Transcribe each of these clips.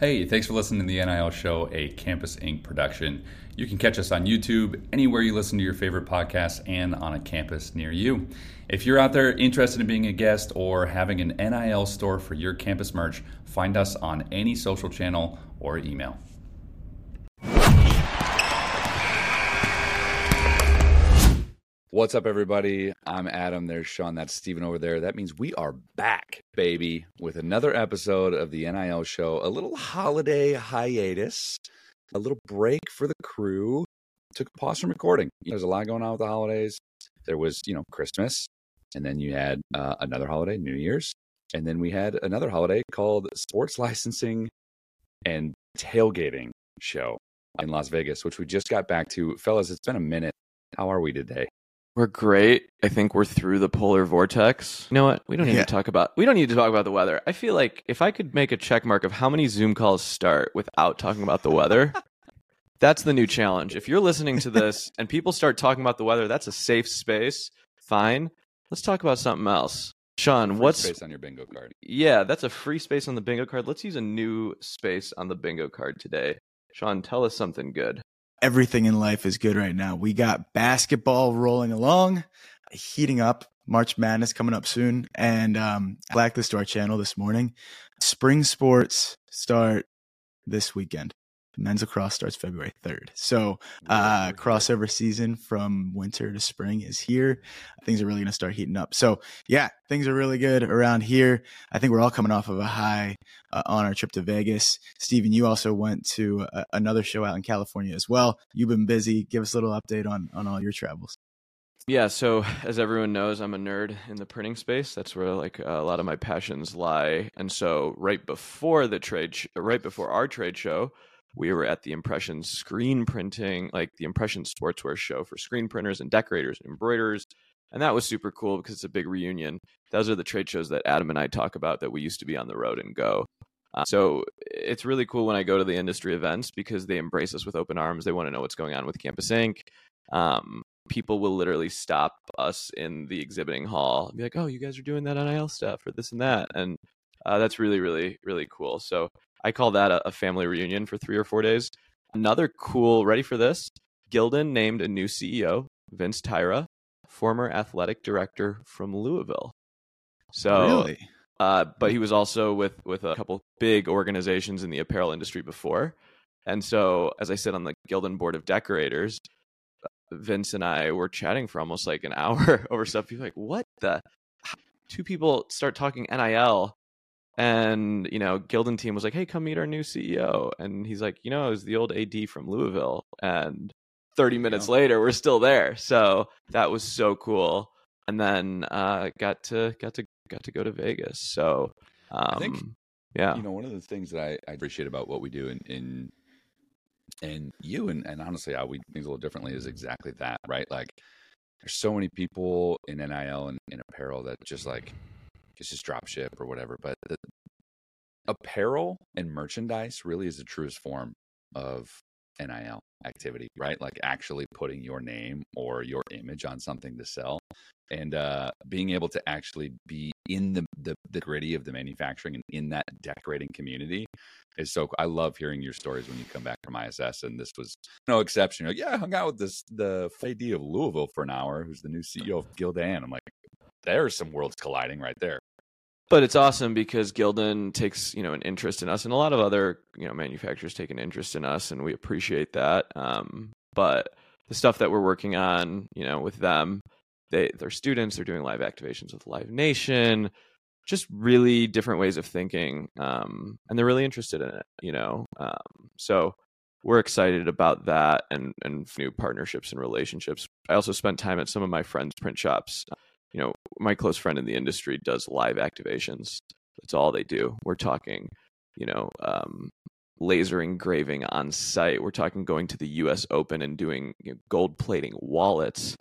Hey, thanks for listening to the NIL Show, a Campus Ink. production. You can catch us on YouTube, anywhere you listen to your favorite podcasts, and on a campus near you. If you're out there interested in being a guest or having an NIL store for your campus merch, find us on any social channel or email. What's up, everybody? I'm Adam. There's Sean. That's Steven over there. That means we are back, baby, with another episode of the NIL show. A little holiday hiatus, a little break for the crew. Took a pause from recording. There's a lot going on with the holidays. There was, you know, Christmas, and then you had uh, another holiday, New Year's, and then we had another holiday called Sports Licensing and Tailgating Show in Las Vegas, which we just got back to. Fellas, it's been a minute. How are we today? We're great. I think we're through the polar vortex. You know what? We don't need Yeah. to talk about we don't need to talk about the weather. I feel like if I could make a check mark of how many Zoom calls start without talking about the weather, that's the new challenge. If you're listening to this and people start talking about the weather, that's a safe space. Fine. Let's talk about something else. Sean, Free what's space on your bingo card? yeah, that's a free space on the bingo card. Let's use a new space on the bingo card today. Sean, tell us something good. Everything in life is good right now. We got basketball rolling along, heating up. March Madness coming up soon, and um, blacklist to our channel this morning. Spring sports start this weekend. Men's lacrosse starts February third. So uh, crossover season from winter to spring is here. Things are really going to start heating up. So yeah, things are really good around here. I think we're all coming off of a high uh, on our trip to Vegas. Steven, you also went to a, another show out in California as well. You've been busy. Give us a little update on on all your travels. Yeah, so as everyone knows, I'm a nerd in the printing space. That's where like a lot of my passions lie. And so right before the trade, sh- right before our trade show, we were at the Impression Screen Printing, like the Imprinted Sportswear show for screen printers and decorators and embroiderers. And that was super cool because it's a big reunion. Those are the trade shows that Adam and I talk about that we used to be on the road and go. Uh, so it's really cool when I go to the industry events because they embrace us with open arms. They want to know what's going on with Campus Ink. Um, people will literally stop us in the exhibiting hall and be like, "Oh, you guys are doing that NIL stuff or this and that," and uh, that's really, really, really cool. So I call that a, a family reunion for three or four days. Another cool. Ready for this? Gildan named a new CEO, Vince Tyra, former athletic director from Louisville. So really? uh, but he was also with with a couple big organizations in the apparel industry before. And so, as I sit on the Gildan board of decorators, Vince and I were chatting for almost like an hour over stuff. People like, what the? Two people start talking NIL, and you know, Gildan team was like, "Hey, come meet our new CEO." And he's like, "You know, it was the old AD from Louisville." And 30 minutes go. later, we're still there. So that was so cool. And then uh, got to got to got to go to Vegas. So um, think, yeah, You know, one of the things that I, I appreciate about what we do in, in and you and, and honestly how we do things a little differently is exactly that, right? Like there's so many people in NIL and in apparel that just like it's just drop ship or whatever. But the apparel and merchandise really is the truest form of NIL activity, right? Like actually putting your name or your image on something to sell and uh, being able to actually be in the, the, the gritty of the manufacturing and in that decorating community is so I love hearing your stories when you come back from ISS and this was no exception. You're like, yeah, I hung out with this the AD of Louisville for an hour, who's the new CEO of Gildan. I'm like, there's some worlds colliding right there. But it's awesome because Gildan takes you know an interest in us, and a lot of other you know manufacturers take an interest in us, and we appreciate that. Um, but the stuff that we're working on, you know, with them, they they're students. They're doing live activations with Live Nation, just really different ways of thinking, um, and they're really interested in it. You know, um, so we're excited about that and and new partnerships and relationships. I also spent time at some of my friends' print shops. You know, my close friend in the industry does live activations. That's all they do. We're talking, you know, um, laser engraving on site. We're talking going to the U.S. Open and doing you know, gold plating wallets,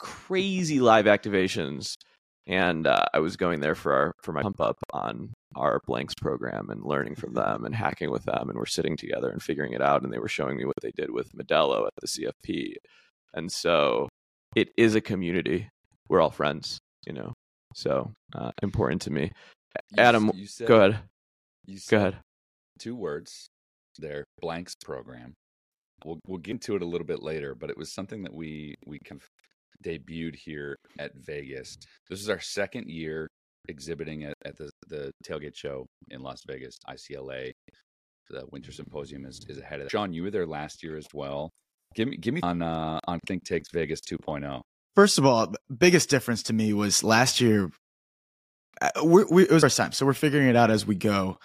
crazy live activations. And uh, I was going there for our for my pump up on our blanks program and learning from them and hacking with them. And we're sitting together and figuring it out. And they were showing me what they did with Modelo at the CFP. And so it is a community. We're all friends, you know. So uh, important to me. You Adam, you said, Go ahead. You said, Go ahead. two words there, blanks program. We'll we'll get into it a little bit later, but it was something that we we kind of debuted here at Vegas. This is our second year exhibiting at, at the the tailgate show in Las Vegas, ICLA. The Winter Symposium is, is ahead of that. Sean, you were there last year as well. Give me give me on uh, on Think Takes Vegas 2.0. First of all, biggest difference to me was last year. uh, We, we, it was our time, so we're figuring it out as we go.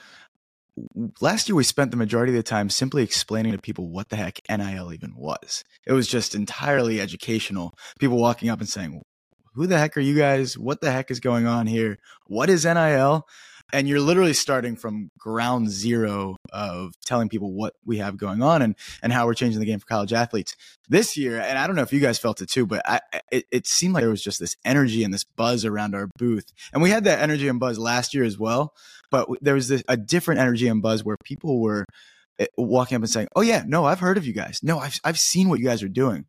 Last year, we spent the majority of the time simply explaining to people what the heck NIL even was. It was just entirely educational. People walking up and saying, "Who the heck are you guys? What the heck is going on here? What is NIL?" And you're literally starting from ground zero of telling people what we have going on and and how we're changing the game for college athletes this year, and I don't know if you guys felt it too, but I, it, it seemed like there was just this energy and this buzz around our booth. And we had that energy and buzz last year as well, but there was this, a different energy and buzz where people were eh, walking up and saying, Oh, yeah, no, I've heard of you guys. No, I've, I've seen what you guys are doing.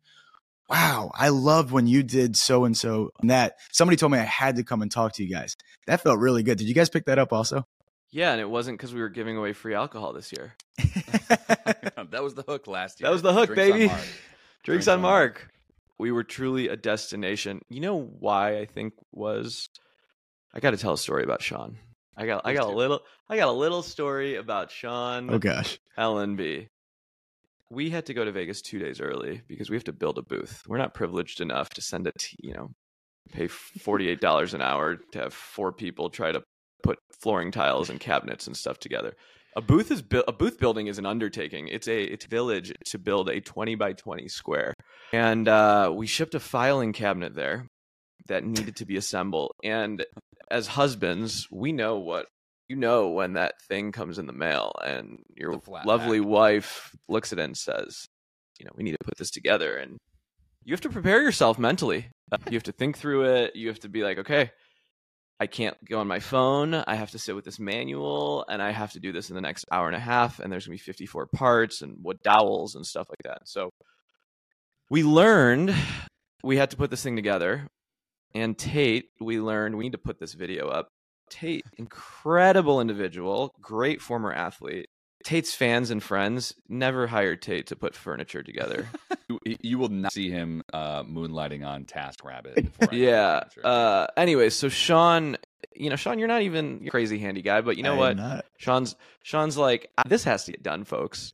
Wow, I loved when you did so and so. And that somebody told me I had to come and talk to you guys. That felt really good. Did you guys pick that up also? Yeah, and it wasn't because we were giving away free alcohol this year. that was the hook last year. That was the hook, Drinks baby. Mark. Drinks on Mark. We were truly a destination. You know why I think was I got to tell a story about Sean. I got I Please got a little I got a little story about Sean oh, gosh. LNB. We had to go to Vegas 2 days early because we have to build a booth. We're not privileged enough to send a t- you know, pay $48 an hour to have four people try to put flooring tiles and cabinets and stuff together. A booth is bu- a booth building is an undertaking. It's a it's a village to build a 20 by 20 square. And uh, we shipped a filing cabinet there that needed to be assembled. And as husbands, we know what you know when that thing comes in the mail and your lovely pack. wife looks at it and says, you know, we need to put this together and you have to prepare yourself mentally. Uh, you have to think through it. You have to be like, okay, I can't go on my phone. I have to sit with this manual and I have to do this in the next hour and a half. And there's going to be 54 parts and what dowels and stuff like that. So we learned we had to put this thing together. And Tate, we learned we need to put this video up. Tate, incredible individual, great former athlete. Tate's fans and friends never hired Tate to put furniture together. You, you will not see him uh, moonlighting on Task Rabbit. yeah. Uh anyway, so Sean, you know, Sean, you're not even a crazy handy guy, but you know I what? Sean's Sean's like, "Ah, this has to get done, folks.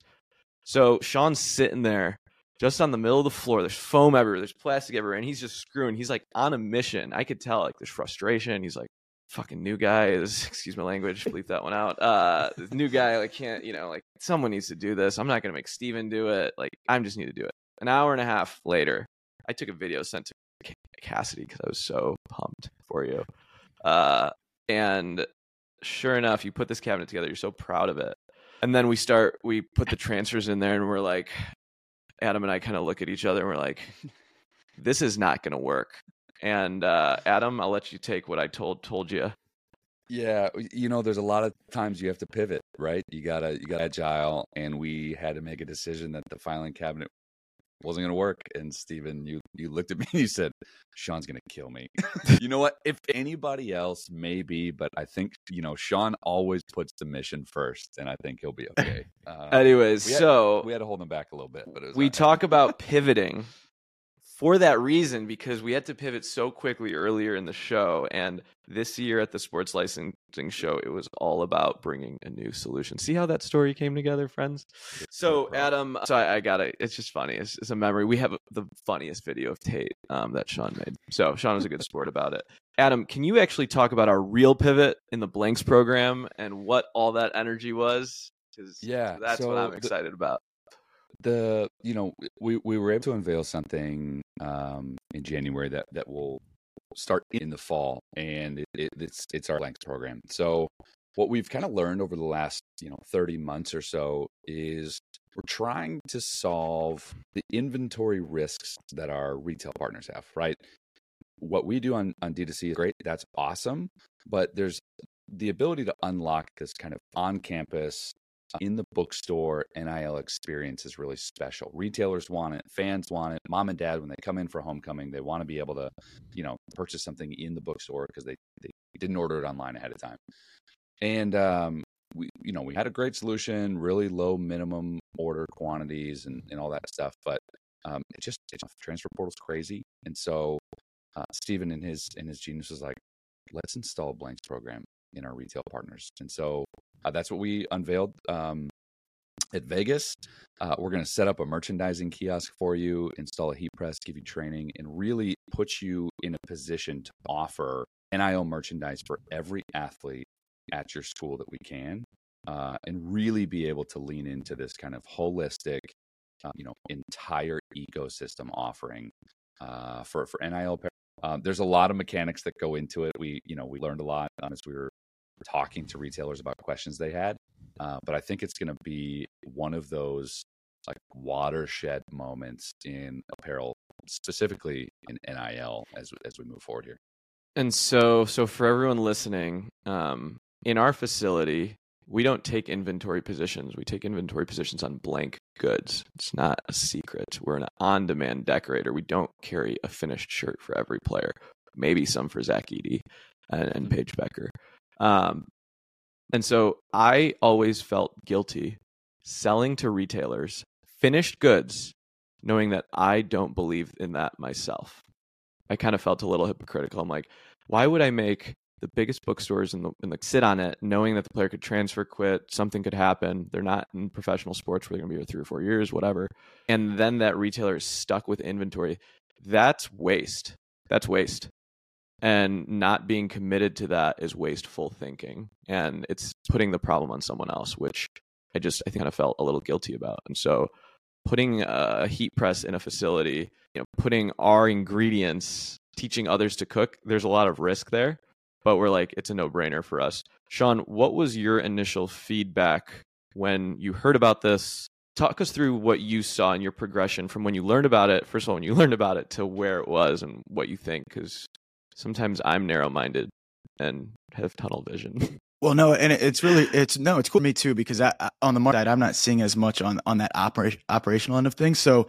So Sean's sitting there just on the middle of the floor. There's foam everywhere, there's plastic everywhere, and he's just screwing. He's like on a mission. I could tell like there's frustration. He's like, fucking new guy is excuse my language, bleep that one out. Uh this new guy like can't, you know, like someone needs to do this. I'm not gonna make Steven do it. Like I am just need to do it. An hour and a half later, I took a video sent to Cassidy because I was so pumped for you. Uh and sure enough, you put this cabinet together. You're so proud of it. And then we start, we put the transfers in there, and we're like, Adam and I kind of look at each other, and we're like, this is not to work. And uh, Adam, I'll let you take what I told told you. Yeah, you know, there's a lot of times you have to pivot, right? You gotta you gotta agile, and we had to make a decision that the filing cabinet wasn't gonna work. And Steven, you you looked at me and you said, "Sean's gonna kill me." you know what? If anybody else, maybe, but I think you know Sean always puts the mission first, and I think he'll be okay. Uh, Anyways, we had- so we had to hold him back a little bit, but it was we talk about pivoting for that reason because we had to pivot so quickly earlier in the show and this year at the sports licensing show it was all about bringing a new solution. See how that story came together friends? So adam so i, I got it. It's just funny. It's, it's a memory. We have the funniest video of tate um, that sean made. So sean was a good sport about it. Adam can you actually talk about our real pivot in the blanks program and what all that energy was? Because Yeah, that's what i'm the- excited about the you know we we were able to unveil something um in January that that will start in the fall and it, it, it's it's our length program. So what we've kind of learned over the last you know 30 months or so is we're trying to solve the inventory risks that our retail partners have right? What we do on on D2C is great that's awesome but there's the ability to unlock this kind of on campus in the bookstore NIL experience is really special. Retailers want it, fans want it, mom and dad when they come in for homecoming, they want to be able to, you know, purchase something in the bookstore because they, they didn't order it online ahead of time. And um we you know we had a great solution, really low minimum order quantities and, and all that stuff, but um, it just it, transfer portal's crazy, and so uh, Stephen and his and his genius was like, let's install blanks program in our retail partners, and so uh, that's what we unveiled um, at Vegas. Uh, we're going to set up a merchandising kiosk for you, install a heat press, give you training, and really put you in a position to offer NIL merchandise for every athlete at your school that we can, uh, and really be able to lean into this kind of holistic, uh, you know, entire ecosystem offering uh, for for NIL. Um, there's a lot of mechanics that go into it. We, you know, we learned a lot um, as we were talking to retailers about questions they had. Uh, but I think it's going to be one of those like watershed moments in apparel, specifically in NIL, as as we move forward here. And so, so for everyone listening, um, in our facility, we don't take inventory positions. We take inventory positions on blank goods. It's not a secret. We're an on-demand decorator. We don't carry a finished shirt for every player. Maybe some for Zach Edey and, and mm-hmm. Paige Bueckers. Um, and so I always felt guilty selling to retailers finished goods, knowing that I don't believe in that myself. I kind of felt a little hypocritical. I'm like, why would I make the biggest bookstores in the, in the sit on it, knowing that the player could transfer, quit, something could happen. They're not in professional sports where they're going to be here three or four years, whatever. And then that retailer is stuck with inventory. That's waste. That's waste and not being committed to that is wasteful thinking and it's putting the problem on someone else which i just i think kind of felt a little guilty about. And so putting a heat press in a facility you know putting our ingredients teaching others to cook there's a lot of risk there but we're like it's a no-brainer for us. Sean what was your initial feedback when you heard about this? Talk us through what you saw in your progression from when you learned about it first of all when you learned about it to where it was and what you think because sometimes I'm narrow minded and have tunnel vision. Well, no, and it's really it's no, it's cool to me too because I, on the market I'm not seeing as much on on that opera, operational end of things. So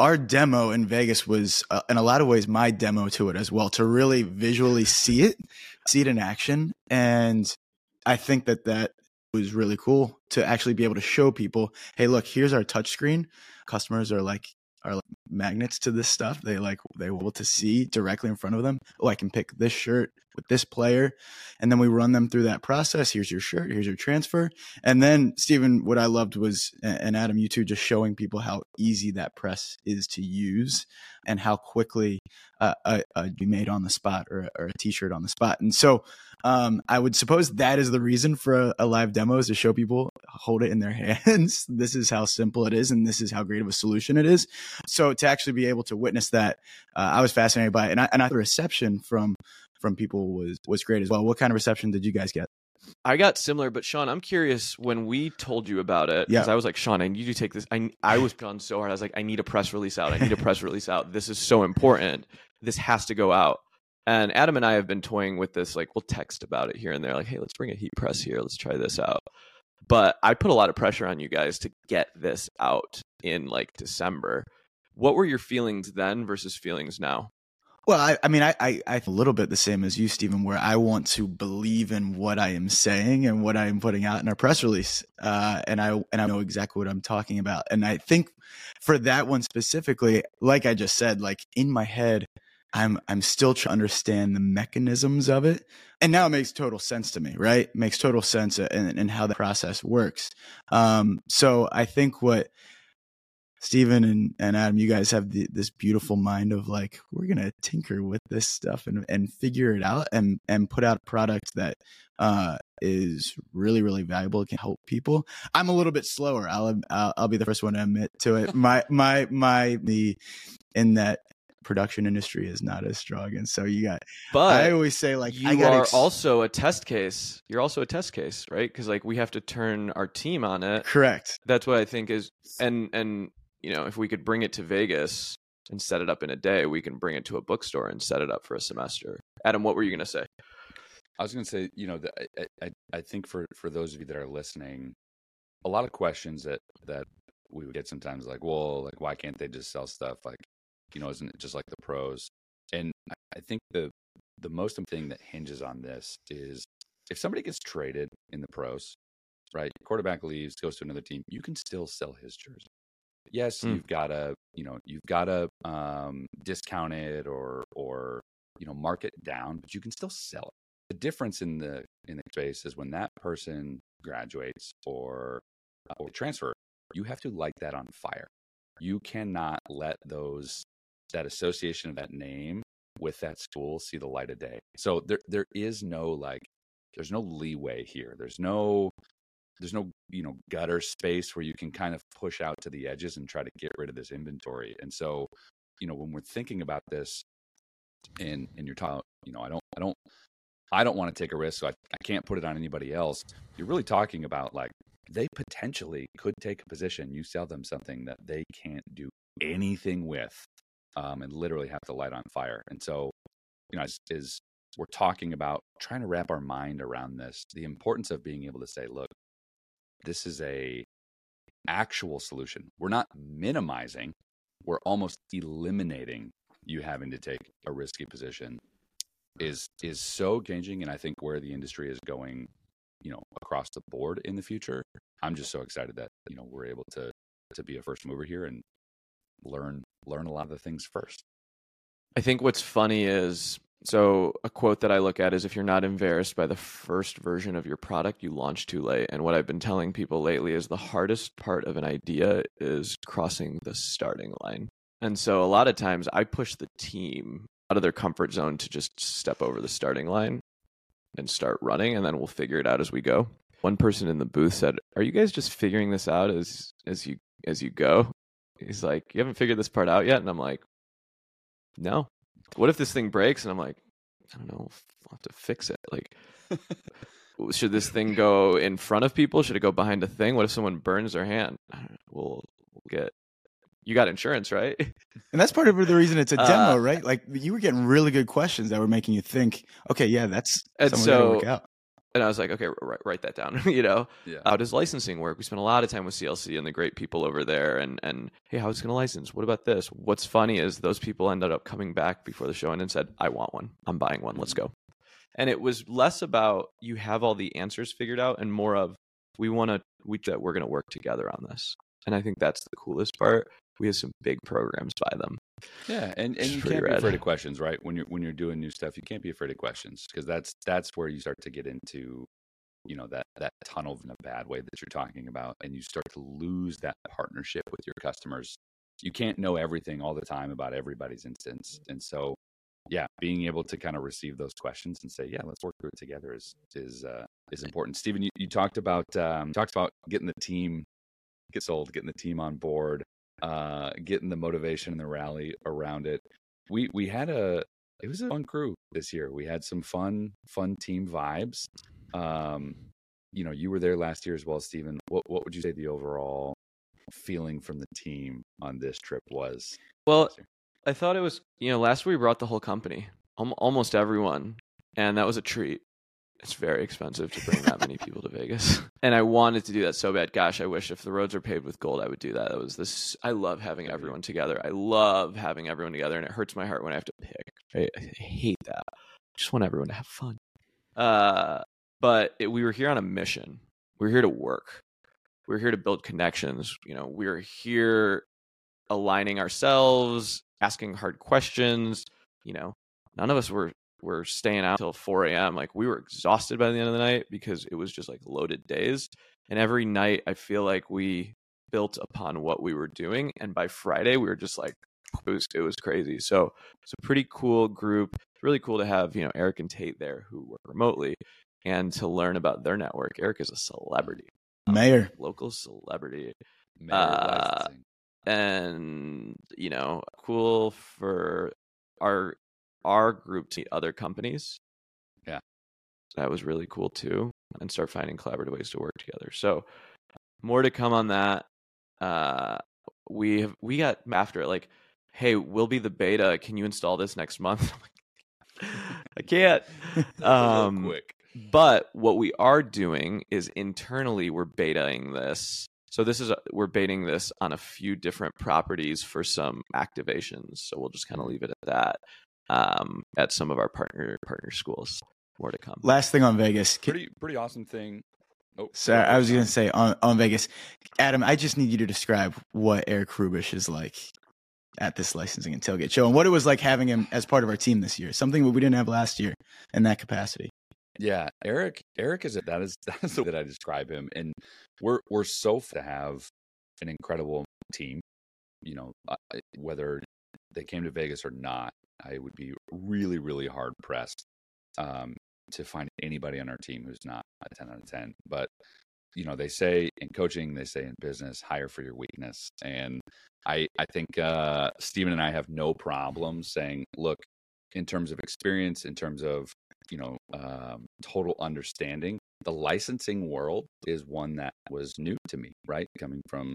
our demo in Vegas was uh, in a lot of ways my demo to it as well to really visually see it, see it in action, and I think that that was really cool to actually be able to show people, hey, look, here's our touchscreen. Customers are like, are like magnets to this stuff. They like they were able to see directly in front of them. Oh, I can pick this shirt with this player, and then we run them through that process. Here's your shirt. Here's your transfer. And then Stephen, what I loved was, and Adam, you too, just showing people how easy that press is to use and how quickly uh, a, a be made on the spot or, or a t-shirt on the spot. And so um, I would suppose that is the reason for a, a, live demo is to show people hold it in their hands. this is how simple it is, and this is how great of a solution it is. So to actually be able to witness that, uh, I was fascinated by it, and I, and I, the reception from from people was was great as well. What kind of reception did you guys get? I got similar, but Sean, I'm curious when we told you about it because yeah. I was like, Sean, I need you to take this. I I was gone so hard. I was like, I need a press release out. I need a press release out. This is so important. This has to go out. And Adam and I have been toying with this. Like, we'll text about it here and there. Like, hey, let's bring a heat press here. Let's try this out. But I put a lot of pressure on you guys to get this out in like December. What were your feelings then versus feelings now? Well, I, I mean, I, I, I, a little bit the same as you, Stephen, where I want to believe in what I am saying and what I am putting out in our press release, uh, and I and I know exactly what I'm talking about. And I think for that one specifically, like I just said, like in my head, I'm I'm still trying to understand the mechanisms of it, and now it makes total sense to me, right? It makes total sense and in how the process works. Um, so I think what Stephen and, and Adam, you guys have the, this beautiful mind of like, we're going to tinker with this stuff and, and figure it out and, and put out a product that uh, is really, really valuable. It can help people. I'm a little bit slower. I'll, I'll, I'll be the first one to admit to it. My, my, my, the, in that production industry is not as strong. And so you got, but I always say like, you are ex- also a test case. You're also a test case, right? Cause like we have to turn our team on it. Correct. That's what I think is, and, and, you know, if we could bring it to Vegas and set it up in a day, we can bring it to a bookstore and set it up for a semester. Adam, what were you going to say? I was going to say, you know, the, I, I, I think for for those of you that are listening, a lot of questions that that we would get sometimes, like, well, like, why can't they just sell stuff? Like, you know, isn't it just like the pros? And I think the the most important thing that hinges on this is if somebody gets traded in the pros, right? Quarterback leaves, goes to another team. You can still sell his jersey. Yes, Mm. you've got to, you know, you've got to um, discount it or or you know mark it down, but you can still sell it. The difference in the in the space is when that person graduates or or transfer, you have to light that on fire. You cannot let those that association of that name with that school see the light of day. So there there is no like there's no leeway here. There's no there's no you know gutter space where you can kind of push out to the edges and try to get rid of this inventory. And so, you know, when we're thinking about this and and you're talking, you know, I don't I don't I don't want to take a risk, so I, I can't put it on anybody else. You're really talking about like they potentially could take a position. You sell them something that they can't do anything with, um, and literally have to light on fire. And so, you know, is, is we're talking about trying to wrap our mind around this, the importance of being able to say, look, this is a actual solution. We're not minimizing, we're almost eliminating you having to take a risky position is is so changing and I think where the industry is going, you know, across the board in the future. I'm just so excited that, you know, we're able to to be a first mover here and learn learn a lot of the things first. I think what's funny is so a quote that I look at is if you're not embarrassed by the first version of your product, you launch too late. And what I've been telling people lately is the hardest part of an idea is crossing the starting line. And so a lot of times I push the team out of their comfort zone to just step over the starting line and start running and then we'll figure it out as we go. One person in the booth said, "Are you guys just figuring this out as as you as you go?" He's like, "You haven't figured this part out yet?" And I'm like, "No." What if this thing breaks and I'm like, "I don't know, I'll have to fix it." Like should this thing go in front of people? Should it go behind a thing? What if someone burns their hand? I don't know. We'll, we'll get you got insurance, right? And that's part of the reason it's a Uh, demo, right? Like you were getting really good questions that were making you think, okay, yeah, that's And something we gotta so- work out. And I was like, okay, write, write that down. you know, Yeah. how does licensing work? We spent a lot of time with CLC and the great people over there. And and hey, how's it going to license? What about this? What's funny is those people ended up coming back before the show and said, I want one. I'm buying one. Let's mm-hmm. go. And it was less about you have all the answers figured out and more of we want to we that we're going to work together on this. And I think that's the coolest part. We have some big programs by them. Yeah, and, and you can't be afraid of questions, right? When you're when you're doing new stuff, you can't be afraid of questions because that's that's where you start to get into, you know, that that tunnel in a bad way that you're talking about, and you start to lose that partnership with your customers. You can't know everything all the time about everybody's instance, and so, yeah, being able to kind of receive those questions and say, yeah, let's work through it together is is uh, is important. Stephen, you, you talked about um, talked about getting the team get sold, getting the team on board uh, getting the motivation and the rally around it. We we had a it was a fun crew this year. We had some fun fun team vibes. Um, you know, you were there last year as well, Stephen. What what would you say the overall feeling from the team on this trip was? Well. I thought it was, you know, last we brought the whole company, almost everyone, and that was a treat. It's very expensive to bring that many people to Vegas, and I wanted to do that so bad. Gosh, I wish if the roads were paved with gold, I would do that. It was this. I love having everyone together. I love having everyone together, and it hurts my heart when I have to pick. Right? I hate that. I just want everyone to have fun. Uh, but it, we were here on a mission. We're here to work. We're here to build connections. You know, we're here aligning ourselves, asking hard questions. You know, none of us were were staying out till 4 a.m. Like we were exhausted by the end of the night because it was just like loaded days. And every night, I feel like we built upon what we were doing. And by Friday, we were just like, it was it was crazy. So it's a pretty cool group. It's really cool to have you know Eric and Tate there who work remotely, and to learn about their network. Eric is a celebrity, Mayor. local celebrity Mayor uh, and you know cool for our our group to meet other companies Yeah. that was really cool too and start finding collaborative ways to work together so more to come on that uh we have we got after it like hey we'll be the beta can you install this next month like, i can't um quick. but what we are doing is internally we're betaing this. So this is a, we're baiting this on a few different properties for some activations. So we'll just kind of leave it at that um, at some of our partner partner schools. More to come. Last thing on Vegas. Pretty pretty awesome thing. Oh, Sorry, I was going to say on, on Vegas. Adam, I just need you to describe what Eric Rubish is like at this licensing and tailgate show and what it was like having him as part of our team this year. Something we didn't have last year in that capacity. Yeah, Eric. Eric is that is that is the way that I describe him, and we're we're so f- to have an incredible team. You know, uh, whether they came to Vegas or not, I would be really really hard pressed um, to find anybody on our team who's not a ten out of ten. But you know, they say in coaching, they say in business, hire for your weakness, and I I think uh, Steven and I have no problem saying, look, in terms of experience, in terms of you know um, total understanding the licensing world is one that was new to me right coming from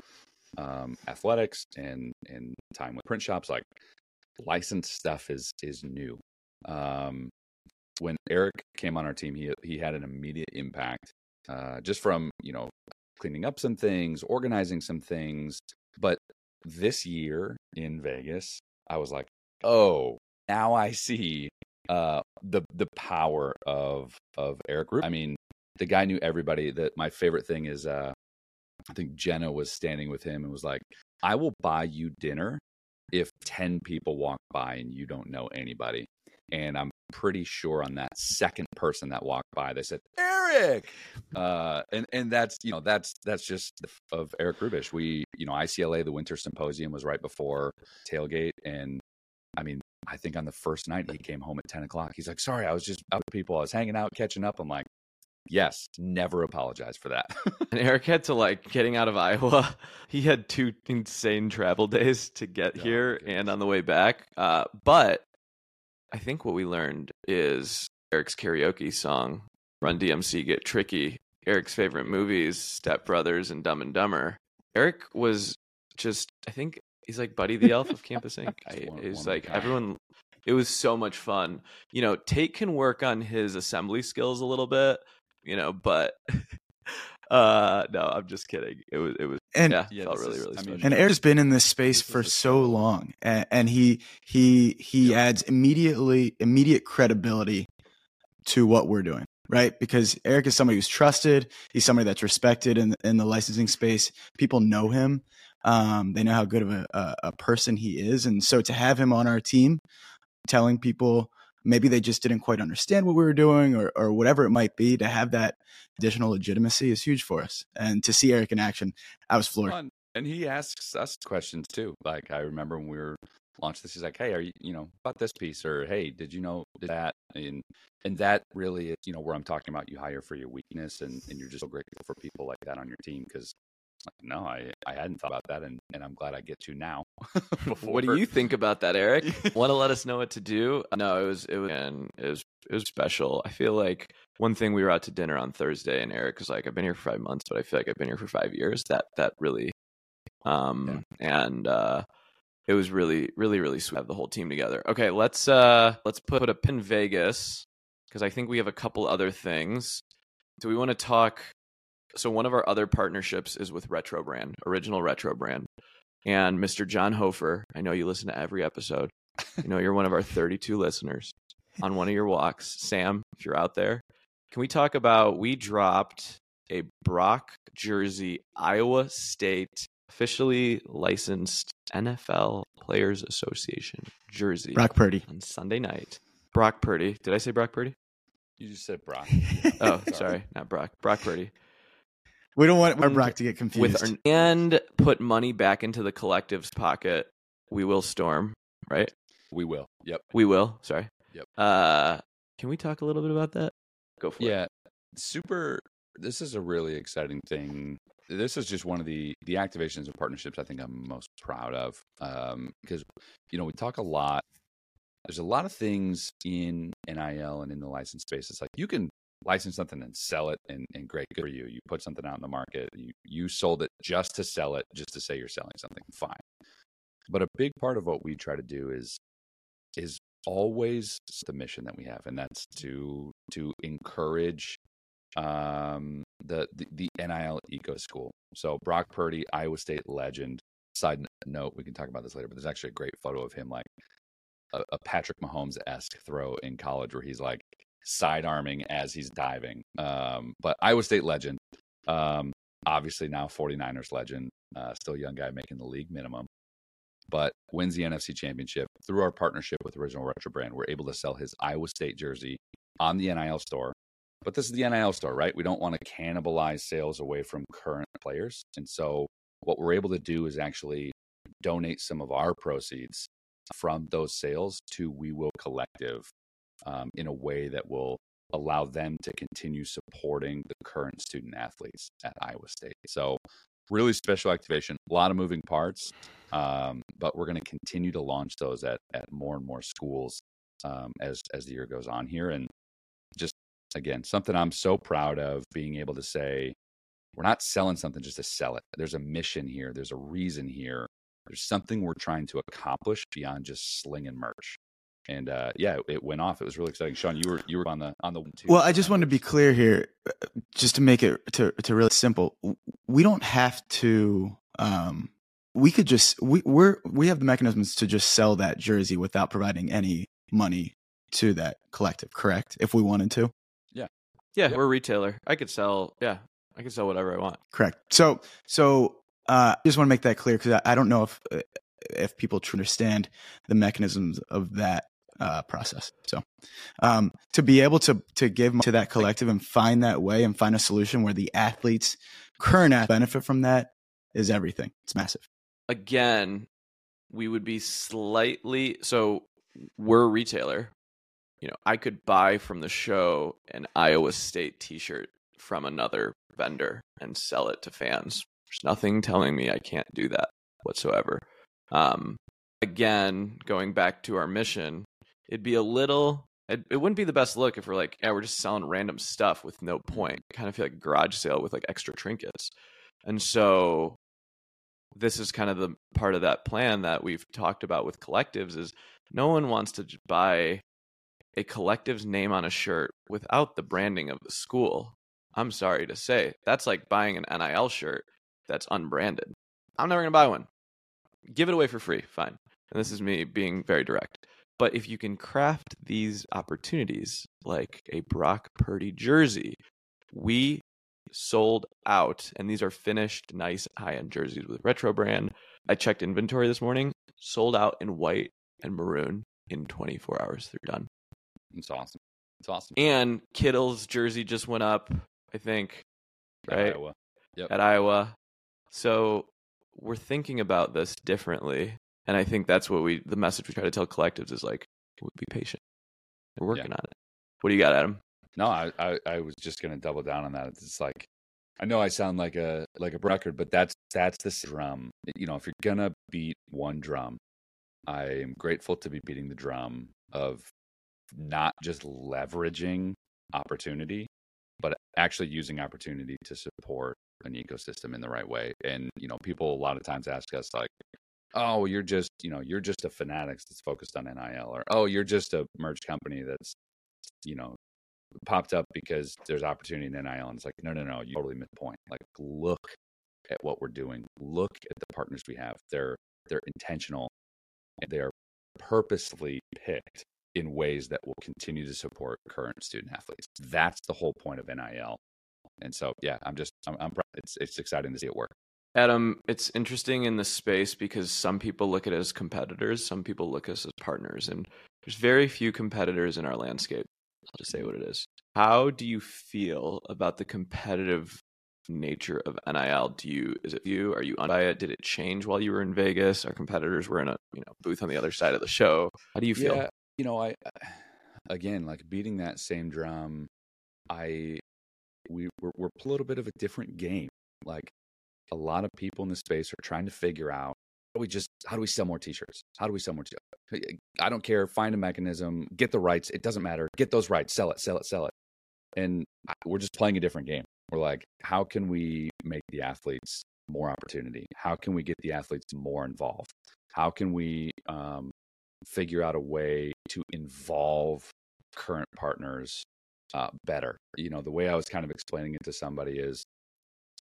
um, athletics and and time with print shops like licensed stuff is is new um, when eric came on our team he he had an immediate impact uh, just from you know cleaning up some things organizing some things but this year in vegas i was like oh now i see uh, the the power of of Eric Rubin. I mean, the guy knew everybody. That my favorite thing is, uh, I think Jenna was standing with him and was like, "I will buy you dinner if ten people walk by and you don't know anybody." And I'm pretty sure on that second person that walked by, they said Eric, uh, and and that's you know that's that's just of Eric Rubish. We you know ICLA the Winter Symposium was right before tailgate, and I mean I think on the first night he came home at 10 o'clock. He's like, sorry, I was just out with people. I was hanging out, catching up. I'm like, yes, never apologize for that. And Eric had to like getting out of Iowa. He had two insane travel days to get Oh, here goodness. and on the way back. Uh, but I think what we learned is Eric's karaoke song, Run DMC Get Tricky, Eric's favorite movies, Step Brothers and Dumb and Dumber. Eric was just, I think he's like Buddy the Elf of Campus Ink. He's one- it was one like kind. everyone, it was so much fun. You know, Tate can work on his assembly skills a little bit, you know, but uh no, I'm just kidding. It was, it was, And yeah, Yeah, felt really, is- really I mean, special. and Eric's been in this space This for so total- long, and, and he he he adds immediately immediate credibility to what we're doing, right? Because Eric is somebody who's trusted. He's somebody that's respected in in the licensing space. People know him. Um, they know how good of a, a, a person he is, and so to have him on our team, telling people maybe they just didn't quite understand what we were doing, or or whatever it might be, to have that additional legitimacy is huge for us. And to see Eric in action, I was floored. And he asks us questions too. Like I remember when we were launched this, he's like, "Hey, are you you know about this piece?" Or "Hey, did you know that?" And and that really is you know where I'm talking about. You hire for your weakness, and and you're just so grateful for people like that on your team because. No, I, I hadn't thought about that, and, and I'm glad I get to now. what do you think about that, Eric? Want to let us know what to do? No, it was it was and it was it was special. I feel like one thing we were out to dinner on Thursday, and Eric was like, "I've been here for five months, but I feel like I've been here for five years." That that really, um, and uh, it was really really really sweet to have the whole team together. Okay, let's uh let's put, put a pin in Vegas because I think we have a couple other things. Do we want to talk? So one of our other partnerships is with Retro Brand, Original Retro Brand and Mr. John Hofer. I know you listen to every episode. You know you're one of our 32 listeners on one of your walks. Sam, if you're out there, can we talk about we dropped a Brock jersey, Iowa State officially licensed NFL Players Association jersey Brock Purdy. on Sunday night. Brock Purdy. Did I say Brock Purdy? You just said Brock. Oh, sorry, not Brock. Brock Purdy. We don't want our And Brock to get confused. with our, and put money back into the collective's pocket. We will storm, right? We will. Yep. We will. Sorry. Yep. Uh, can we talk a little bit about that? Go for it. Yeah, super. This is a really exciting thing. This is just one of the the activations and partnerships I think I'm most proud of um, because you know we talk a lot. There's a lot of things in NIL and in the license space. It's like you can license something and sell it, and, and great, good for you. You put something out in the market. You you sold it just to sell it, just to say you're selling something. Fine. But a big part of what we try to do is is always the mission that we have, and that's to to encourage um, the, the the NIL eco school. So Brock Purdy, Iowa State legend. Side note, we can talk about this later, but there's actually a great photo of him like a, a Patrick Mahomes esque throw in college where he's like side arming as he's diving. Um, but Iowa State legend. Um, obviously now 49ers legend, uh, still young guy making the league minimum, but wins the NFC Championship through our partnership with Original Retro Brand. We're able to sell his Iowa State jersey on the NIL store. But this is the NIL store, right? We don't want to cannibalize sales away from current players. And so what we're able to do is actually donate some of our proceeds from those sales to We Will Collective um, in a way that will allow them to continue supporting the current student athletes at Iowa State. So, really special activation, a lot of moving parts, um, but we're going to continue to launch those at, at more and more schools um, as as the year goes on here, and just again something I'm so proud of being able to say we're not selling something just to sell it. There's a mission here. There's a reason here. There's something we're trying to accomplish beyond just slinging merch and uh, yeah, it went off. It was really exciting. Sean, you were you were on the on the one too. Well, I just want to be clear here, uh, just to make it to to really simple. We don't have to. Um, we could just we we're we have the mechanisms to just sell that jersey without providing any money to that collective. Correct? If we wanted to. Yeah. Yeah, yep. we're a retailer. I could sell. Yeah, I could sell whatever I want. Correct. So so uh, I just want to make that clear because I, I, don't know if uh, if people understand the mechanisms of that uh, process. So um, to be able to to give to that collective and find that way and find a solution where the athletes current athletes benefit from that is everything. It's massive. Again, we would be slightly so we're a retailer. You know, I could buy from the show an Iowa State T-shirt from another vendor and sell it to fans. There's nothing telling me I can't do that whatsoever. Um, again, going back to our mission, it'd be a little it, it wouldn't be the best look if we're like, yeah, we're just selling random stuff with no mm-hmm. point. I kind of feel like a garage sale with like extra trinkets. And so this is kind of the part of that plan that we've talked about with collectives is no one wants to buy a collective's name on a shirt without the branding of the school. I'm sorry to say. That's like buying an NIL shirt that's unbranded. I'm never going to buy one. Give it away for free. Fine. And this is me being very direct. But if you can craft these opportunities like a Brock Purdy jersey, we sold out, and these are finished, nice high end jerseys with retro brand. I checked inventory this morning, sold out in white and maroon in 24 hours. They're done. It's awesome. It's awesome. And Kittle's jersey just went up, I think, right? At Iowa. Yep. At Iowa. So we're thinking about this differently and I think that's what we the message we try to tell collectives is like be patient. We're working yeah. on it. What do you got, Adam? No, I, I, I was just gonna double down on that. It's like I know I sound like a like a record, but that's that's the drum. You know, if you're gonna beat one drum, I am grateful to be beating the drum of not just leveraging opportunity, but actually using opportunity to support an ecosystem in the right way. And you know, people a lot of times ask us like, oh, you're just, you know, you're just a fanatics that's focused on NIL, or oh, you're just a merch company that's, you know, popped up because there's opportunity in NIL. And it's like, no, no, no, you totally missed the point. Like, look at what we're doing. Look at the partners we have. They're they're intentional and they are purposely picked in ways that will continue to support current student athletes. That's the whole point of NIL. And so, yeah, I'm just, I'm, I'm it's it's exciting to see it work. Adam, it's interesting in this space because some people look at it as competitors, some people look at us as partners, and there's very few competitors in our landscape. I'll just say what it is. How do you feel about the competitive nature of NIL? Do you is it you? Are you on it? Did it change while you were in Vegas? Our competitors were in a you know booth on the other side of the show. How do you feel? Yeah, you know, I again like beating that same drum. I we we're, we're a little bit of a different game. Like a lot of people in the space are trying to figure out how do we just how do we sell more t-shirts? How do we sell more t-shirts? I don't care find a mechanism get the rights it doesn't matter get those rights sell it sell it sell it. And we're just playing a different game. We're like how can we make the athletes more opportunity? How can we get the athletes more involved? How can we um, figure out a way to involve current partners uh, better? You know the way i was kind of explaining it to somebody is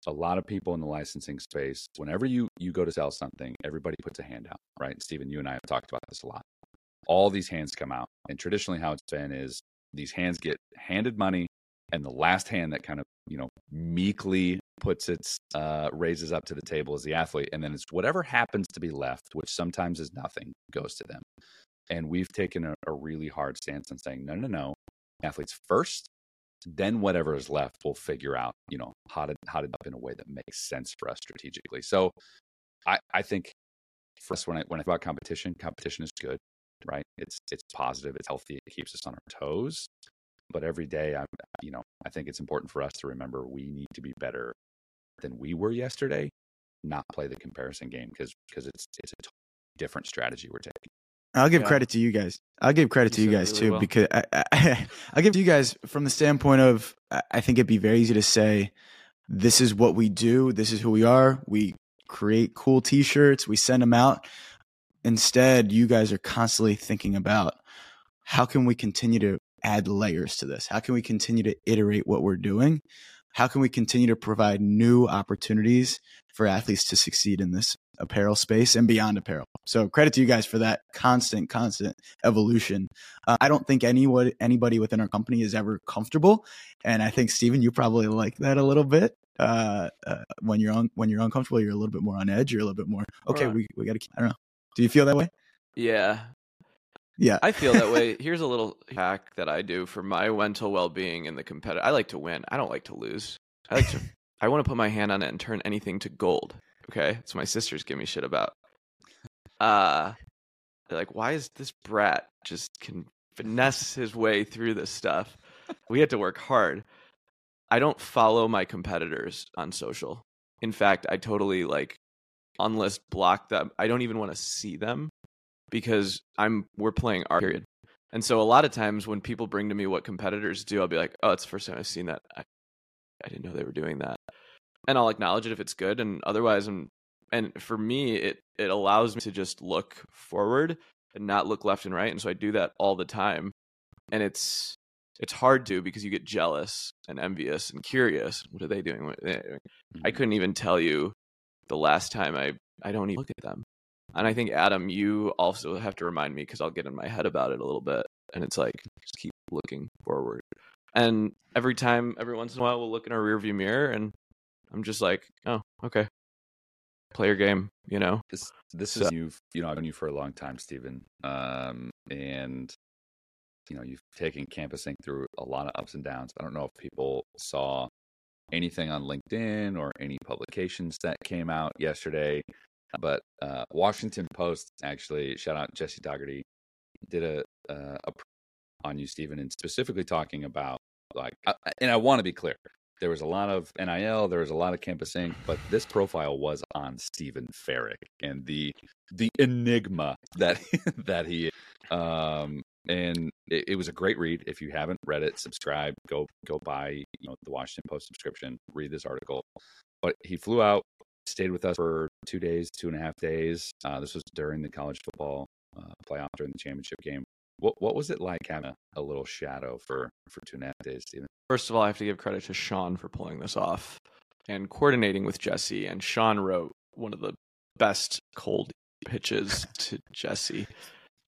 a lot of people in the licensing space, whenever you you go to sell something, everybody puts a hand out, right? Stephen, you and I have talked about this a lot. All these hands come out, and traditionally, how it's been is these hands get handed money, and the last hand that kind of you know, meekly puts its uh, raises up to the table as the athlete, and then it's whatever happens to be left, which sometimes is nothing, goes to them. And we've taken a, a really hard stance on saying, no, no, no, athletes first, then whatever is left, we'll figure out, you know, how to how to up in a way that makes sense for us strategically. So, I I think for us when I when I think about competition, competition is good, right? It's it's positive, it's healthy, it keeps us on our toes. But every day, I'm you know, I think it's important for us to remember we need to be better than we were yesterday, not play the comparison game because because it's it's a different strategy we're taking. I'll give Yeah. credit to you guys. I'll give credit to You you said it guys really too well. because I, I, I'll give to you guys from the standpoint of I think it'd be very easy to say, this is what we do. This is who we are. We create cool T-shirts. We send them out. Instead, you guys are constantly thinking about how can we continue to add layers to this? How can we continue to iterate what we're doing? How can we continue to provide new opportunities for athletes to succeed in this apparel space and beyond apparel? So credit to you guys for that constant, constant evolution. Uh, I don't think anyone, anybody within our company is ever comfortable, and I think Steven, you probably like that a little bit. Uh, uh, when you're on, when you're uncomfortable, you're a little bit more on edge. You're a little bit more okay. Right. We we got to. Keep I don't know. Do you feel that way? Yeah, Yeah. I feel that way. Here's a little hack that I do for my mental well-being in the competitive. I like to win. I don't like to lose. I like to. I want to put my hand on it and turn anything to gold. Okay, that's what my sisters give me shit about. Uh, they're like, why is this brat just can finesse his way through this stuff? We had to work hard. I don't follow my competitors on social. In fact, I totally like unlist block them. I don't even want to see them because I'm we're playing our period. And so a lot of times when people bring to me what competitors do, I'll be like, "Oh, it's the first time I've seen that. I, I didn't know they were doing that." And I'll acknowledge it if it's good, and otherwise, I'm. And for me, it it allows me to just look forward and not look left and right. And so I do that all the time, and it's it's hard to because you get jealous and envious and curious. What are they doing? What are they doing? I mm-hmm. couldn't even tell you the last time I I don't even look at them. And I think Adam, you also have to remind me because I'll get in my head about it a little bit. And it's like just keep looking forward. And every time, every once in a while, we'll look in our rearview mirror, and I'm just like, oh, okay, play your game, you know. this this So- is you've you know I've known you for a long time, Steven, um, and you know you've taken Campus Ink. through a lot of ups and downs. I don't know if people saw anything on LinkedIn or any publications that came out yesterday, but uh, Washington Post actually shout out Jesse Dougherty did a uh, a on you, Steven, and specifically talking about like, and I want to be clear. There was a lot of NIL, there was a lot of Campus Ink., but this profile was on Steven Ferrick and the the enigma that that he um and it, it was a great read. If you haven't read it, subscribe, go go buy you know the Washington Post subscription, read this article. But he flew out, stayed with us for two days, two and a half days. Uh, this was during the college football uh, playoff during the championship game. What what was it like having a, a little shadow for for two and a half days? First of all, I have to give credit to Sean for pulling this off and coordinating with Jesse. And Sean wrote one of the best cold pitches to Jesse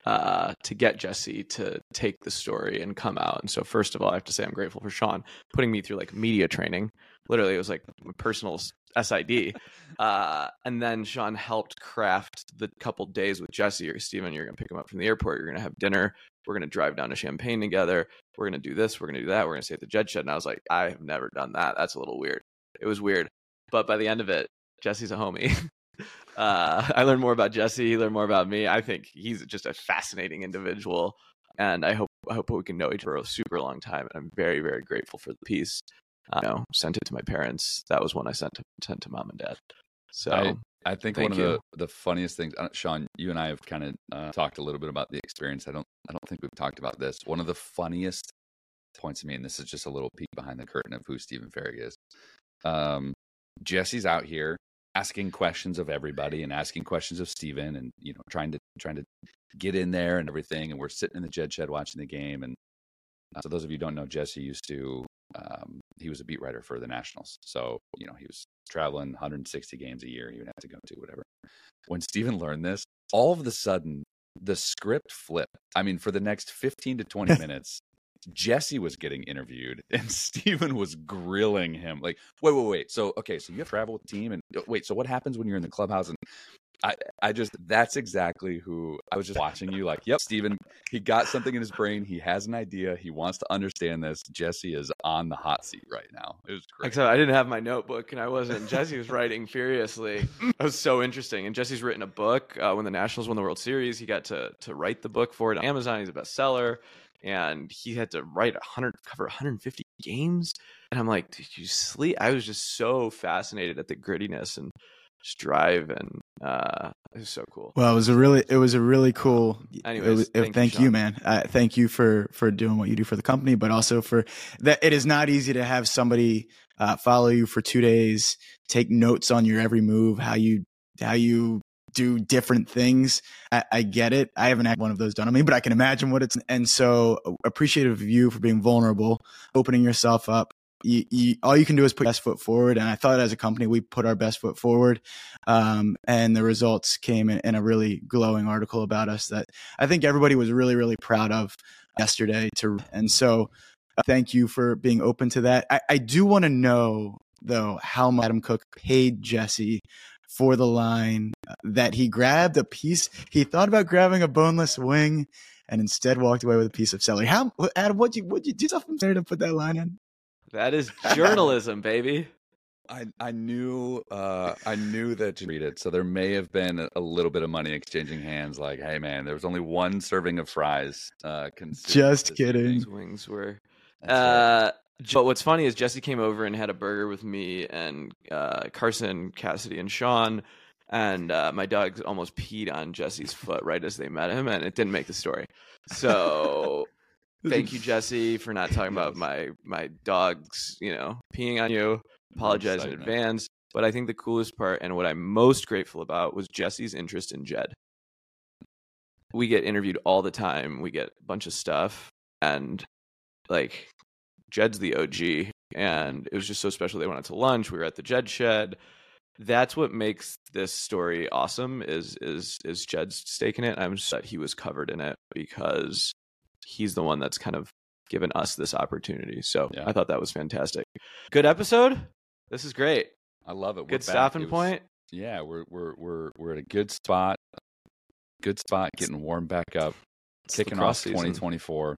uh, to get Jesse to take the story and come out. And so, first of all, I have to say I'm grateful for Sean putting me through like media training. Literally, it was like my personal SID. Uh, and then Sean helped craft the couple days with Jesse or Steven. You're going to pick him up from the airport. You're going to have dinner. We're going to drive down to Champaign together. We're going to do this. We're going to do that. We're going to stay at the Jed Shed. And I was like, I have never done that. That's a little weird. It was weird. But by the end of it, Jesse's a homie. uh, I learned more about Jesse. He learned more about me. I think he's just a fascinating individual. And I hope I hope we can know each other for a super long time. And I'm very, very grateful for the piece. Uh, you know, sent it to my parents. That was one I sent to, sent to mom and dad. So I- I think one you. of the, the funniest things, uh, Sean, you and I have kind of uh, talked a little bit about the experience. I don't, I don't think we've talked about this. One of the funniest points to me, and this is just a little peek behind the curtain of who Steven Ferry is. Um, Jesse's out here asking questions of everybody and asking questions of Stephen, and you know, trying to trying to get in there and everything. And we're sitting in the Jed Shed watching the game. And uh, so, those of you who don't know, Jesse used to. Um, he was a beat writer for the Nationals, so you know he was traveling 160 games a year. He would have to go to whatever. When Steven learned this, all of a sudden the script flipped. I mean, for the next 15 to 20 minutes, Jesse was getting interviewed and Steven was grilling him like, wait, wait, wait. So, okay, so you travel with the team and uh, wait, so what happens when you're in the clubhouse? And I, I just, that's exactly who I was just watching you like, yep, Steven, he got something in his brain. He has an idea. He wants to understand this. Jesse is on the hot seat right now. It was great. Except I didn't have my notebook and I wasn't. Jesse was writing furiously. It was so interesting. And Jesse's written a book uh, when the Nationals won the World Series. He got to to write the book for it on Amazon. He's a bestseller, and he had to write 100 cover 150 games. And I'm like, did you sleep? I was just so fascinated at the grittiness and just drive and uh it was so cool Well, it was a really, it was a really cool. Anyways, was, it- thank you, you, man. Uh, thank you for for doing what you do for the company, but also for that. It is not easy to have somebody uh, follow you for two days, take notes on your every move, how you how you do different things. I, I get it. I haven't had one of those done on me, but I can imagine what it's. And so uh, appreciative of you for being vulnerable, opening yourself up. You, you, all you can do is put your best foot forward. And I thought as a company, we put our best foot forward. Um, and the results came in, in a really glowing article about us that I think everybody was really, really proud of yesterday. To and so, uh, thank you for being open to that. I, I do want to know though how much Adam Cook paid Jesse for the line uh, that he grabbed a piece. He thought about grabbing a boneless wing and instead walked away with a piece of celery. How Adam? What'd you what'd you do something there to put that line in? that is journalism baby I, I knew uh, I knew that you read it, so there may have been a, a little bit of money exchanging hands. Like, hey man, there was only one serving of fries. Uh, Just kidding. wings were That's right. Uh, but what's funny is Jesse came over and had a burger with me and uh, Carson, Cassidy, and Sean. And uh, my dog almost peed on Jesse's foot right as they met him, and it didn't make the story. So thank you, Jesse, for not talking about my my dogs, you know, peeing on you. Apologize in advance. But I think the coolest part and what I'm most grateful about was Jesse's interest in Jed. We get interviewed all the time. We get a bunch of stuff, and like Jed's the OG, and it was just so special. They went out to lunch. We were at the Jed shed. That's what makes this story awesome. Is is is Jed's stake in it? I'm just that he was covered in it because he's the one that's kind of given us this opportunity. So Yeah. I thought that was fantastic. Good episode. This is great. I love it. We're Good back. stopping It was- point. Yeah, we're we're we're we're at a good spot. Good spot, getting warmed back up, It's kicking off season. 2024.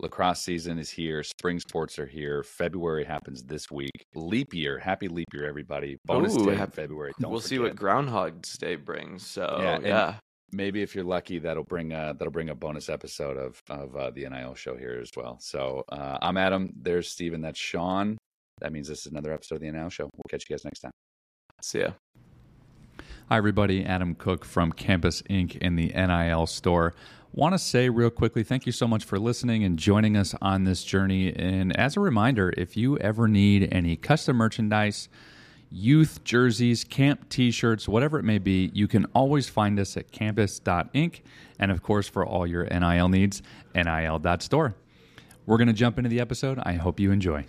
Lacrosse season is here. Spring sports are here. February happens this week. Leap year. Happy leap year, everybody. Bonus Ooh, day in February. Don't we'll see what forget. Groundhog's Day brings. So Yeah, yeah, maybe if you're lucky, that'll bring a, that'll bring a bonus episode of of uh, the NIL show here as well. So uh, I'm Adam. There's Steven. That's Sean. That means this is another episode of the NIL show. We'll catch you guys next time. see ya. Hi, everybody. Adam Cook from Campus Ink. in the NIL store. Want to say real quickly, thank you so much for listening and joining us on this journey. And as a reminder, if you ever need any custom merchandise, youth jerseys, camp t shirts, whatever it may be, you can always find us at campus.inc. And of course, for all your NIL needs, nil.store. We're going to jump into the episode. I hope you enjoy.